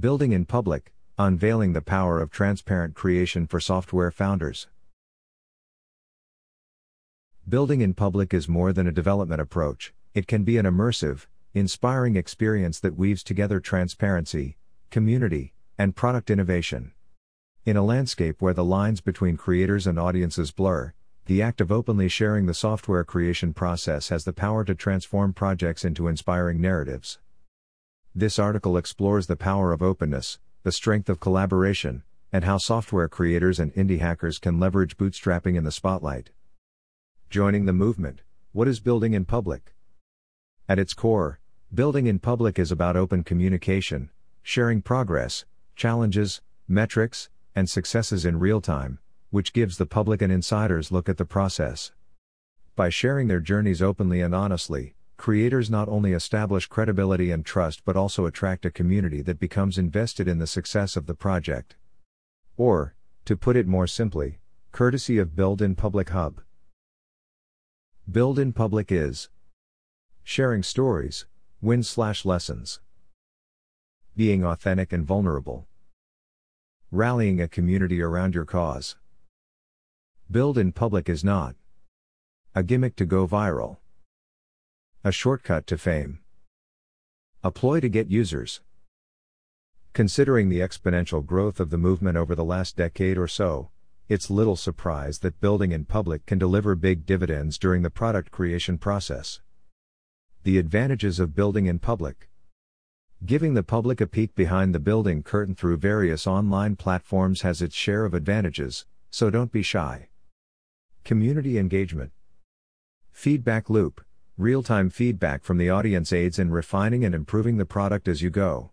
Building in Public Unveiling the Power of Transparent Creation for Software Founders. Building in public is more than a development approach, it can be an immersive, inspiring experience that weaves together transparency, community, and product innovation. In a landscape where the lines between creators and audiences blur, the act of openly sharing the software creation process has the power to transform projects into inspiring narratives. This article explores the power of openness, the strength of collaboration, and how software creators and indie hackers can leverage bootstrapping in the spotlight. Joining the movement What is building in public? At its core, building in public is about open communication, sharing progress, challenges, metrics, and successes in real time, which gives the public and insider's look at the process. By sharing their journeys openly and honestly, creators not only establish credibility and trust but also attract a community that becomes invested in the success of the project. Or, to put it more simply, courtesy of Build in Public Hub. Build in Public is sharing stories, win slash lessons, being authentic and vulnerable, rallying a community around your cause. Build in public is not a gimmick to go viral, a shortcut to fame, a ploy to get users. Considering the exponential growth of the movement over the last decade or so, it's little surprise that building in public can deliver big dividends during the product creation process. The advantages of building in public. Giving the public a peek behind the building curtain through various online platforms has its share of advantages, so don't be shy. Community engagement. Feedback loop. Real time feedback from the audience aids in refining and improving the product as you go.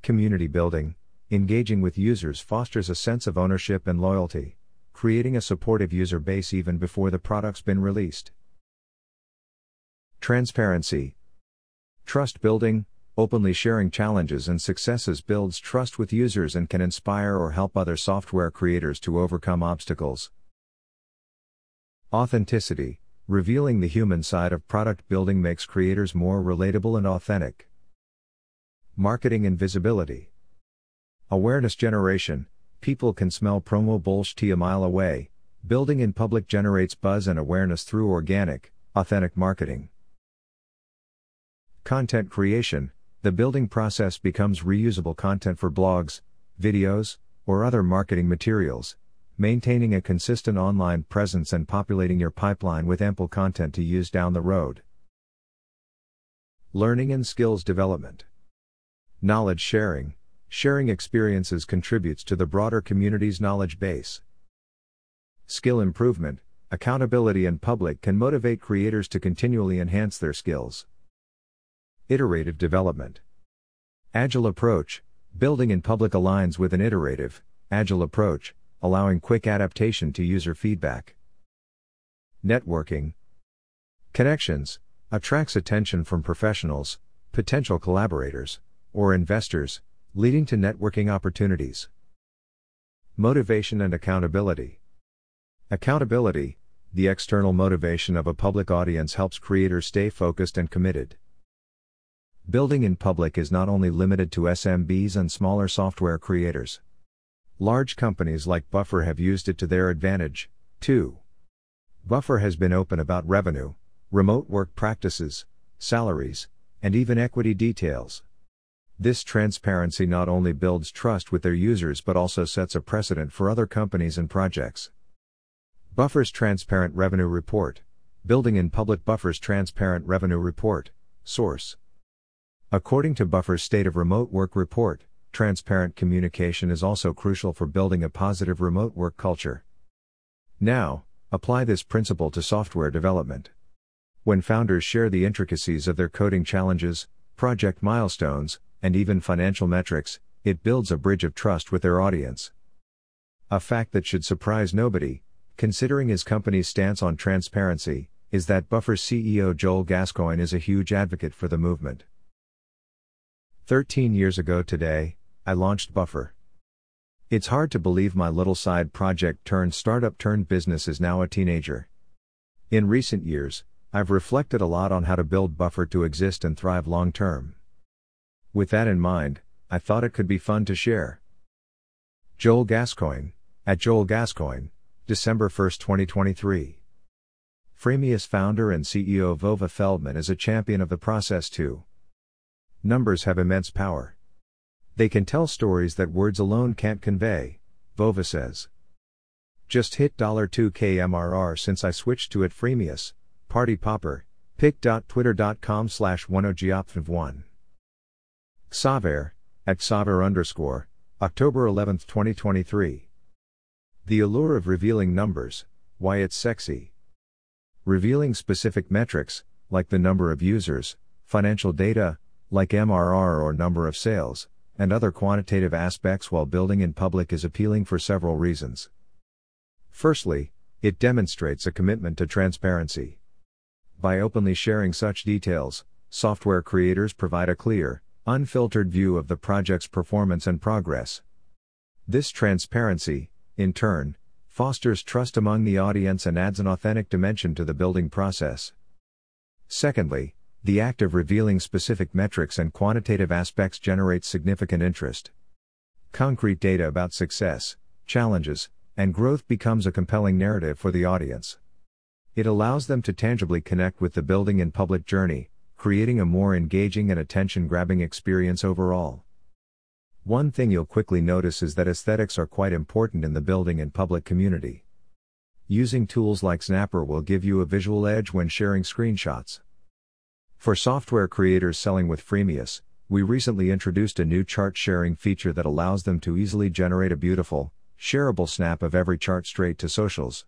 Community building. Engaging with users fosters a sense of ownership and loyalty, creating a supportive user base even before the product's been released. Transparency. Trust building, openly sharing challenges and successes builds trust with users and can inspire or help other software creators to overcome obstacles. Authenticity Revealing the human side of product building makes creators more relatable and authentic. Marketing and visibility. Awareness generation People can smell promo bullshit a mile away. Building in public generates buzz and awareness through organic, authentic marketing. Content creation The building process becomes reusable content for blogs, videos, or other marketing materials, maintaining a consistent online presence and populating your pipeline with ample content to use down the road. Learning and skills development. Knowledge sharing. Sharing experiences contributes to the broader community's knowledge base. Skill improvement. Accountability and public can motivate creators to continually enhance their skills. Iterative development. Agile approach. Building in public aligns with an iterative, agile approach, allowing quick adaptation to user feedback. Networking Connections attracts attention from professionals, potential collaborators, or investors, leading to networking opportunities. Motivation and accountability. Accountability, the external motivation of a public audience helps creators stay focused and committed. Building in public is not only limited to SMBs and smaller software creators. Large companies like Buffer have used it to their advantage, too. Buffer has been open about revenue, remote work practices, salaries, and even equity details. This transparency not only builds trust with their users but also sets a precedent for other companies and projects. Buffer's Transparent Revenue Report Building in Public Buffer's Transparent Revenue Report, Source. According to Buffer's State of Remote Work Report, transparent communication is also crucial for building a positive remote work culture. Now, apply this principle to software development. When founders share the intricacies of their coding challenges, project milestones, and even financial metrics, it builds a bridge of trust with their audience. A fact that should surprise nobody, considering his company's stance on transparency, is that Buffer's CEO Joel Gascoigne is a huge advocate for the movement. 13 years ago today, I launched Buffer. It's hard to believe my little side project turned startup turned business is now a teenager. In recent years, I've reflected a lot on how to build Buffer to exist and thrive long term. With that in mind, I thought it could be fun to share. Joel Gascoigne, at Joel Gascoigne, December 1, 2023. Freemius founder and CEO Vova Feldman is a champion of the process too. Numbers have immense power. They can tell stories that words alone can't convey, Vova says. Just hit $2k MRR since I switched to it Freemius, Party Popper, pic.twitter.com slash 10geopf1. Xaver, at Xaver underscore, October 11, 2023. The allure of revealing numbers, why it's sexy. Revealing specific metrics, like the number of users, financial data, like MRR or number of sales, and other quantitative aspects while building in public is appealing for several reasons. Firstly, it demonstrates a commitment to transparency. By openly sharing such details, software creators provide a clear, unfiltered view of the project's performance and progress. This transparency, in turn, fosters trust among the audience and adds an authentic dimension to the building process. Secondly, the act of revealing specific metrics and quantitative aspects generates significant interest. Concrete data about success, challenges, and growth becomes a compelling narrative for the audience. It allows them to tangibly connect with the building and public journey, creating a more engaging and attention grabbing experience overall. One thing you'll quickly notice is that aesthetics are quite important in the building and public community. Using tools like Xnapper will give you a visual edge when sharing screenshots. For software creators selling with Freemius, we recently introduced a new chart sharing feature that allows them to easily generate a beautiful, shareable snap of every chart straight to socials.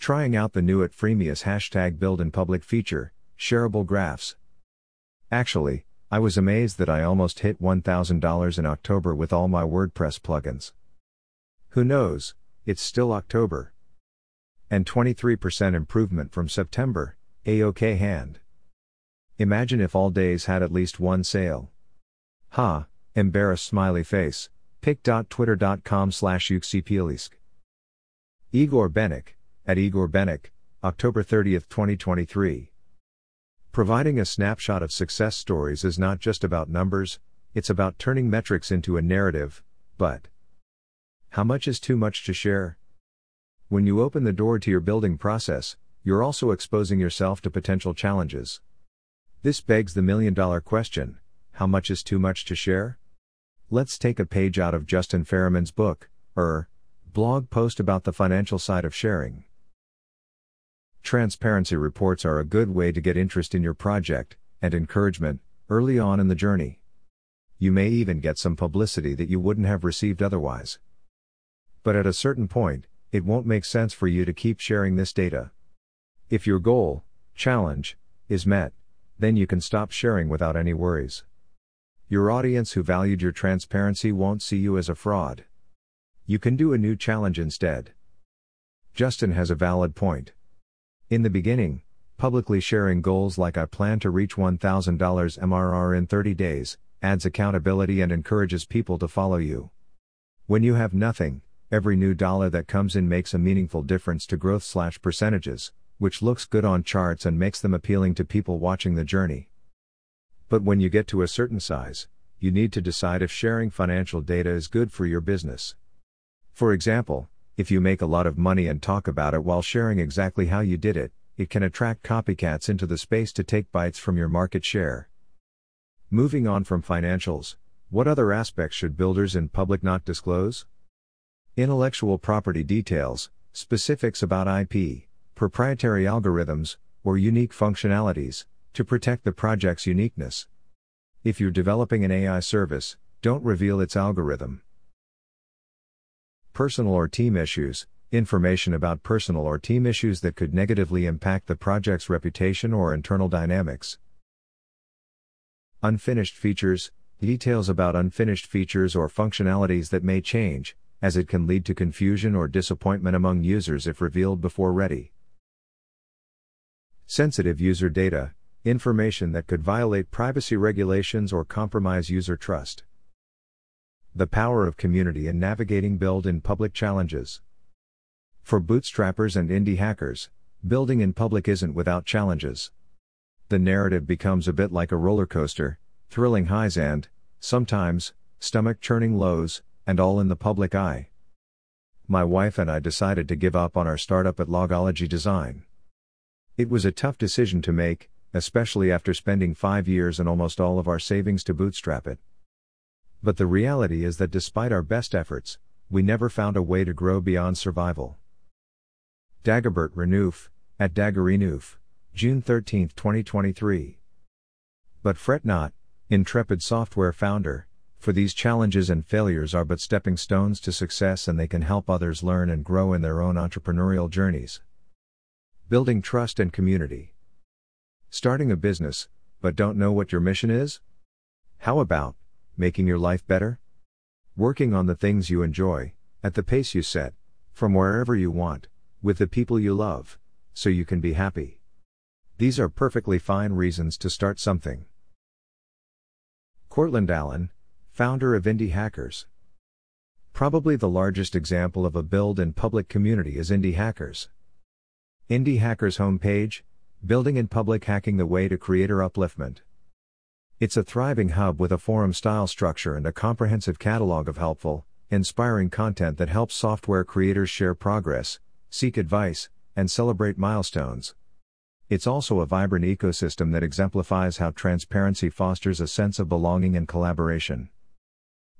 Trying out the new at Freemius hashtag build in public feature, shareable graphs. Actually, I was amazed that I almost hit $1,000 in October with all my WordPress plugins. Who knows, it's still October. And 23% improvement from September, a OK hand. Imagine if all days had at least one sale. Ha, embarrassed smiley face, pic.twitter.com slash Igor Benik, at Igor Benik, October 30, 2023. Providing a snapshot of success stories is not just about numbers, it's about turning metrics into a narrative, but how much is too much to share? When you open the door to your building process, you're also exposing yourself to potential challenges. This begs the million dollar question how much is too much to share? Let's take a page out of Justin Ferriman's book, er, blog post about the financial side of sharing. Transparency reports are a good way to get interest in your project and encouragement early on in the journey. You may even get some publicity that you wouldn't have received otherwise. But at a certain point, it won't make sense for you to keep sharing this data. If your goal, challenge, is met, then you can stop sharing without any worries. Your audience who valued your transparency won't see you as a fraud. You can do a new challenge instead. Justin has a valid point. In the beginning, publicly sharing goals like I plan to reach $1,000 MRR in 30 days adds accountability and encourages people to follow you. When you have nothing, every new dollar that comes in makes a meaningful difference to growth slash percentages, which looks good on charts and makes them appealing to people watching the journey. But when you get to a certain size, you need to decide if sharing financial data is good for your business. For example, if you make a lot of money and talk about it while sharing exactly how you did it, it can attract copycats into the space to take bites from your market share. Moving on from financials, what other aspects should builders in public not disclose? Intellectual property details, specifics about IP, proprietary algorithms, or unique functionalities, to protect the project's uniqueness. If you're developing an AI service, don't reveal its algorithm personal or team issues, information about personal or team issues that could negatively impact the project's reputation or internal dynamics. Unfinished features, details about unfinished features or functionalities that may change, as it can lead to confusion or disappointment among users if revealed before ready. Sensitive user data, information that could violate privacy regulations or compromise user trust. The power of community in navigating build in public challenges. For bootstrappers and indie hackers, building in public isn't without challenges. The narrative becomes a bit like a roller coaster, thrilling highs and, sometimes, stomach churning lows, and all in the public eye. My wife and I decided to give up on our startup at Logology Design. It was a tough decision to make, especially after spending five years and almost all of our savings to bootstrap it. But the reality is that despite our best efforts, we never found a way to grow beyond survival. Dagobert Renouf, at dagorenouf, June 13, 2023. But fret not, intrepid software founder, for these challenges and failures are but stepping stones to success and they can help others learn and grow in their own entrepreneurial journeys. Building trust and community. Starting a business, but don't know what your mission is? How about making your life better? Working on the things you enjoy, at the pace you set, from wherever you want, with the people you love, so you can be happy. These are perfectly fine reasons to start something. Courtland Allen, founder of Indie Hackers. Probably the largest example of a build in public community is Indie Hackers. Indie Hackers homepage, Building in Public Hacking the Way to Creator Upliftment. It's a thriving hub with a forum style structure and a comprehensive catalog of helpful, inspiring content that helps software creators share progress, seek advice, and celebrate milestones. It's also a vibrant ecosystem that exemplifies how transparency fosters a sense of belonging and collaboration.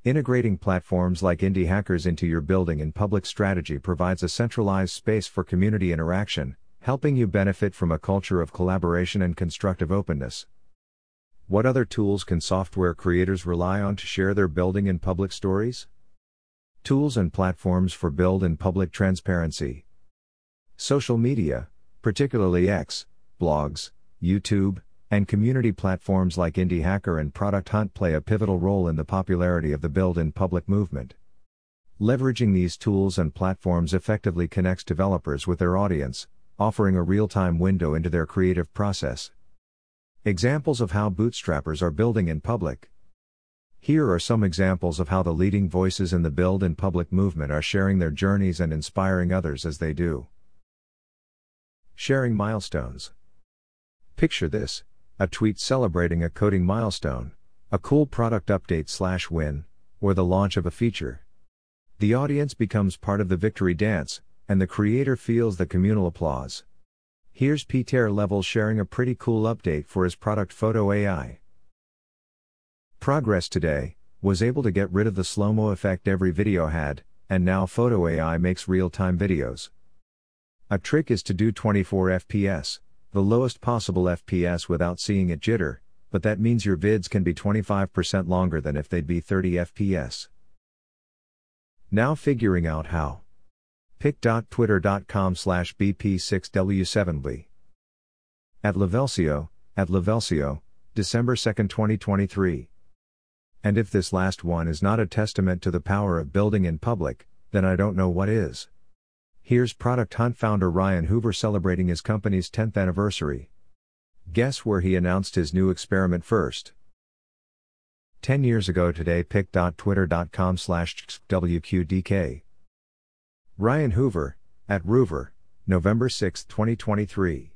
Integrating platforms like Indie Hackers into your building and public strategy provides a centralized space for community interaction, helping you benefit from a culture of collaboration and constructive openness. What other tools can software creators rely on to share their building and public stories? Tools and platforms for build and public transparency. Social media, particularly X, blogs, YouTube, and community platforms like Indie Hacker and Product Hunt play a pivotal role in the popularity of the build in public movement. Leveraging these tools and platforms effectively connects developers with their audience, offering a real time window into their creative process. Examples of how bootstrappers are building in public. Here are some examples of how the leading voices in the build in public movement are sharing their journeys and inspiring others as they do. Sharing milestones. Picture this a tweet celebrating a coding milestone, a cool product update slash win, or the launch of a feature. The audience becomes part of the victory dance, and the creator feels the communal applause. Here's Pieter Level sharing a pretty cool update for his product Photo AI. Progress today was able to get rid of the slow mo effect every video had, and now Photo AI makes real time videos. A trick is to do 24 FPS, the lowest possible FPS without seeing it jitter, but that means your vids can be 25% longer than if they'd be 30 FPS. Now figuring out how. pic.twitter.com slash bp6w7b. At levelsio, at levelsio, December 2, 2023. And if this last one is not a testament to the power of building in public, then I don't know what is. Here's Product Hunt founder Ryan Hoover celebrating his company's 10th anniversary. Guess where he announced his new experiment first? 10 years ago today pic.twitter.com slash wqdk. Ryan Hoover, at Roover, November 6, 2023.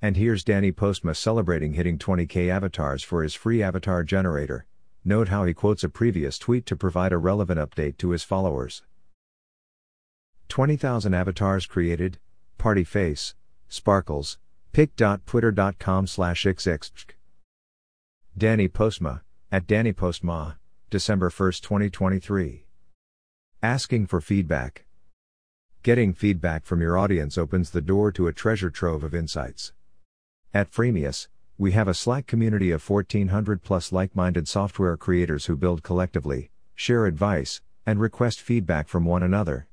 And here's Danny Postma celebrating hitting 20k avatars for his free avatar generator. Note how he quotes a previous tweet to provide a relevant update to his followers. 20,000 avatars created, party face, sparkles, pic.twitter.com slash xx. Danny Postma, at Danny Postma, December 1, 2023. Asking for feedback. Getting feedback from your audience opens the door to a treasure trove of insights. At Freemius, we have a Slack community of 1400 plus like minded software creators who build collectively, share advice, and request feedback from one another.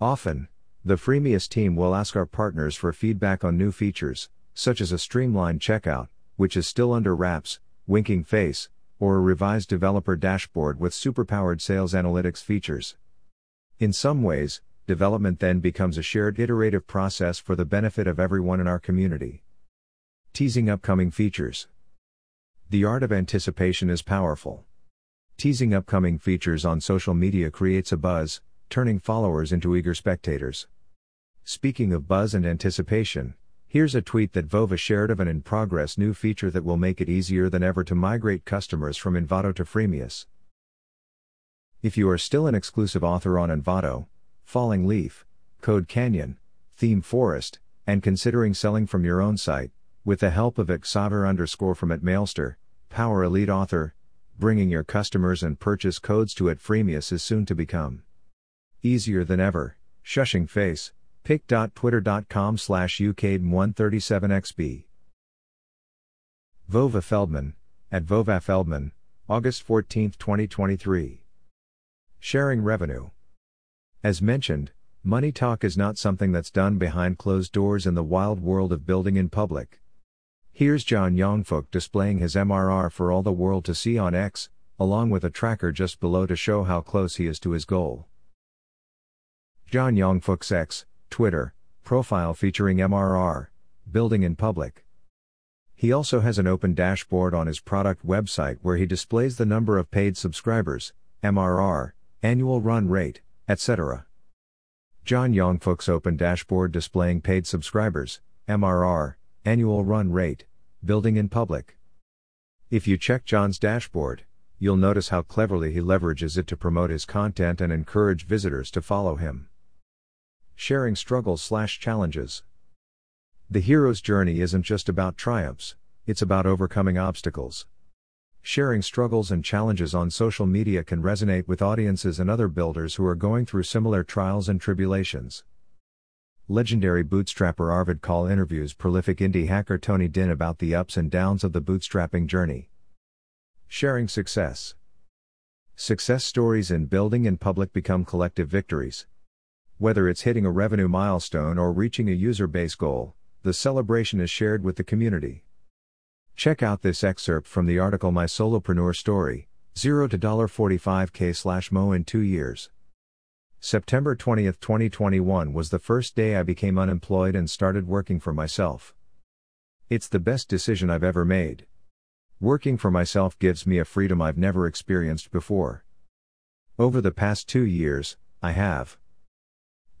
Often, the Freemius team will ask our partners for feedback on new features, such as a streamlined checkout, which is still under wraps, winking face, or a revised developer dashboard with superpowered sales analytics features. In some ways, development then becomes a shared iterative process for the benefit of everyone in our community. Teasing upcoming features. The art of anticipation is powerful. Teasing upcoming features on social media creates a buzz, turning followers into eager spectators. Speaking of buzz and anticipation, Here's a tweet that Vova shared of an in progress new feature that will make it easier than ever to migrate customers from Envato to Freemius. If you are still an exclusive author on Envato, Falling Leaf, Code Canyon, Theme Forest, and considering selling from your own site, with the help of Xavier underscore from at Mailster, Power Elite Author, bringing your customers and purchase codes to at Freemius is soon to become easier than ever. Shushing face, pic.twitter.com slash ukade137xb. Vova Feldman, at Vova Feldman, August 14, 2023. Sharing revenue. As mentioned, money talk is not something that's done behind closed doors in the wild world of building in public. Here's John Yongfook displaying his MRR for all the world to see on X, along with a tracker just below to show how close he is to his goal. John Yongfook's X, Twitter, profile featuring MRR, building in public. He also has an open dashboard on his product website where he displays the number of paid subscribers, MRR, annual run rate, etc. John Yongfook's open dashboard displaying paid subscribers, MRR, annual run rate, building in public. If you check John's dashboard, you'll notice how cleverly he leverages it to promote his content and encourage visitors to follow him. Sharing struggles slash challenges. The hero's journey isn't just about triumphs, it's about overcoming obstacles. Sharing struggles and challenges on social media can resonate with audiences and other builders who are going through similar trials and tribulations. Legendary bootstrapper Arvid Kahl interviews prolific indie hacker Tony Dinh about the ups and downs of the bootstrapping journey. Sharing success. Success stories in building and public become collective victories. Whether it's hitting a revenue milestone or reaching a user base goal, the celebration is shared with the community. Check out this excerpt from the article My Solopreneur Story 0 to $45k slash Mo in 2 years. September 20, 2021 was the first day I became unemployed and started working for myself. It's the best decision I've ever made. Working for myself gives me a freedom I've never experienced before. Over the past two years, I have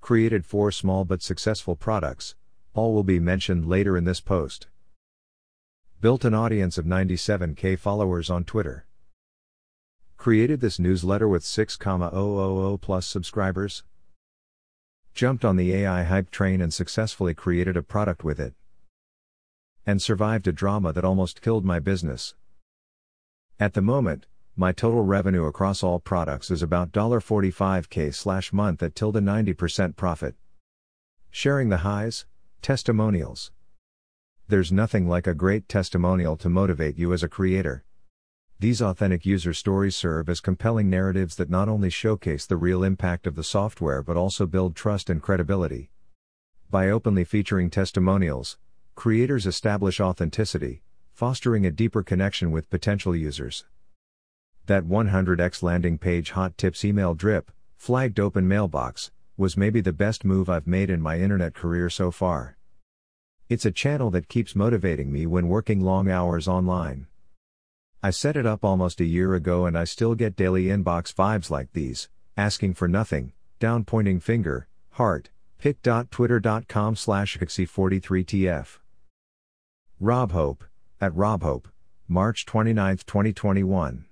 created four small but successful products, all will be mentioned later in this post. Built an audience of 97k followers on Twitter. Created this newsletter with 6,000 plus subscribers. Jumped on the AI hype train and successfully created a product with it. And survived a drama that almost killed my business. At the moment, my total revenue across all products is about $45k slash month at tilde 90% profit. Sharing the highs, testimonials. There's nothing like a great testimonial to motivate you as a creator. These authentic user stories serve as compelling narratives that not only showcase the real impact of the software but also build trust and credibility. By openly featuring testimonials, creators establish authenticity, fostering a deeper connection with potential users. That 100x landing page hot tips email drip, flagged open mailbox, was maybe the best move I've made in my internet career so far. It's a channel that keeps motivating me when working long hours online. I set it up almost a year ago and I still get daily inbox vibes like these, asking for nothing, down pointing finger, heart, pic.twitter.com slash 43tf Rob Hope, at Rob Hope, March 29, 2021.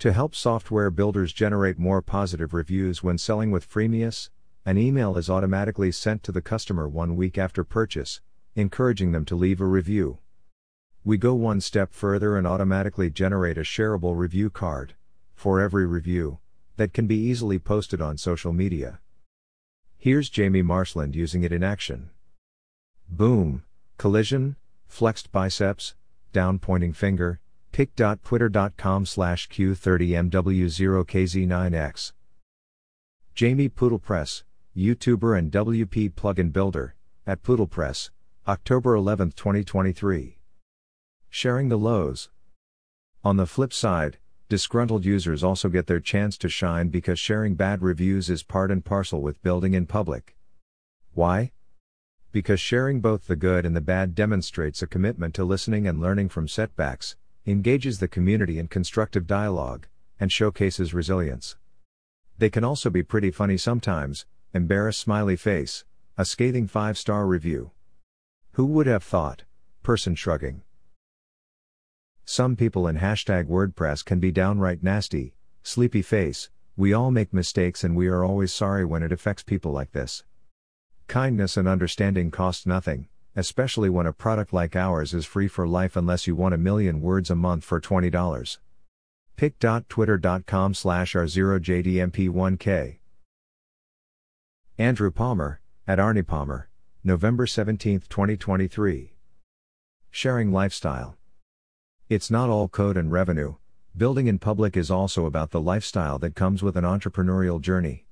To help software builders generate more positive reviews when selling with Freemius, an email is automatically sent to the customer one week after purchase, encouraging them to leave a review. We go one step further and automatically generate a shareable review card, for every review, that can be easily posted on social media. Here's Jamie Marsland using it in action. Boom, collision, flexed biceps, down pointing finger, pic.twitter.com slash q30mw0kz9x. Jamie Poodlepress, YouTuber and WP plugin builder, at Poodle Press, October 11, 2023. Sharing the lows. On the flip side, disgruntled users also get their chance to shine because sharing bad reviews is part and parcel with building in public. Why? Because sharing both the good and the bad demonstrates a commitment to listening and learning from setbacks, engages the community in constructive dialogue, and showcases resilience. They can also be pretty funny sometimes, embarrass smiley face, a scathing 5 star review. Who would have thought? Person shrugging. Some people in hashtag WordPress can be downright nasty, sleepy face, we all make mistakes and we are always sorry when it affects people like this. Kindness and understanding cost nothing, especially when a product like ours is free for life unless you want a million words a month for $20. pic.twitter.com slash r0jdmp1k Andrew Palmer, at Arnie Palmer, November 17, 2023. Sharing Lifestyle. It's not all code and revenue, building in public is also about the lifestyle that comes with an entrepreneurial journey.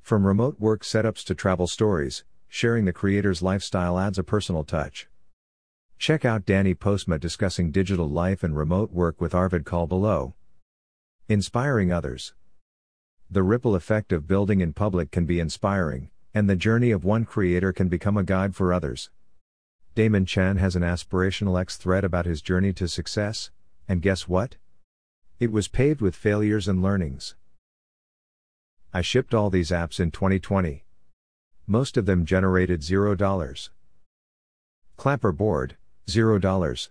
From remote work setups to travel stories, sharing the creator's lifestyle adds a personal touch. Check out Danny Postma discussing digital life and remote work with Arvid Kahl below. Inspiring others. The ripple effect of building in public can be inspiring, and the journey of one creator can become a guide for others. Damon Chen has an aspirational X thread about his journey to success, and guess what? It was paved with failures and learnings. I shipped all these apps in 2020. Most of them generated $0. Clapperboard, $0.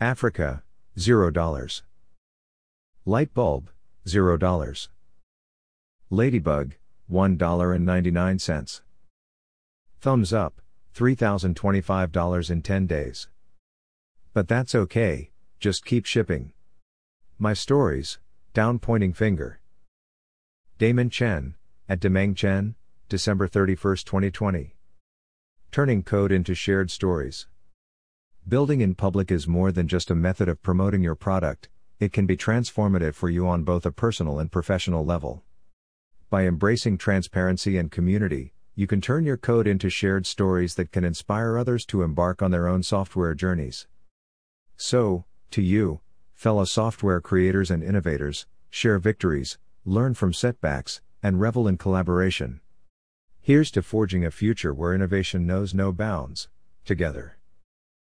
Africa, $0. Light bulb, $0. Ladybug, $1.99. Thumbs up, $3,025 in 10 days. But that's okay, just keep shipping. My stories, down pointing finger. Damon Chen, at Demeng Chen, December 31, 2020. Turning code into shared stories. Building in public is more than just a method of promoting your product, it can be transformative for you on both a personal and professional level. By embracing transparency and community, you can turn your code into shared stories that can inspire others to embark on their own software journeys. So, to you, fellow software creators and innovators, share victories, learn from setbacks, and revel in collaboration. Here's to forging a future where innovation knows no bounds, together.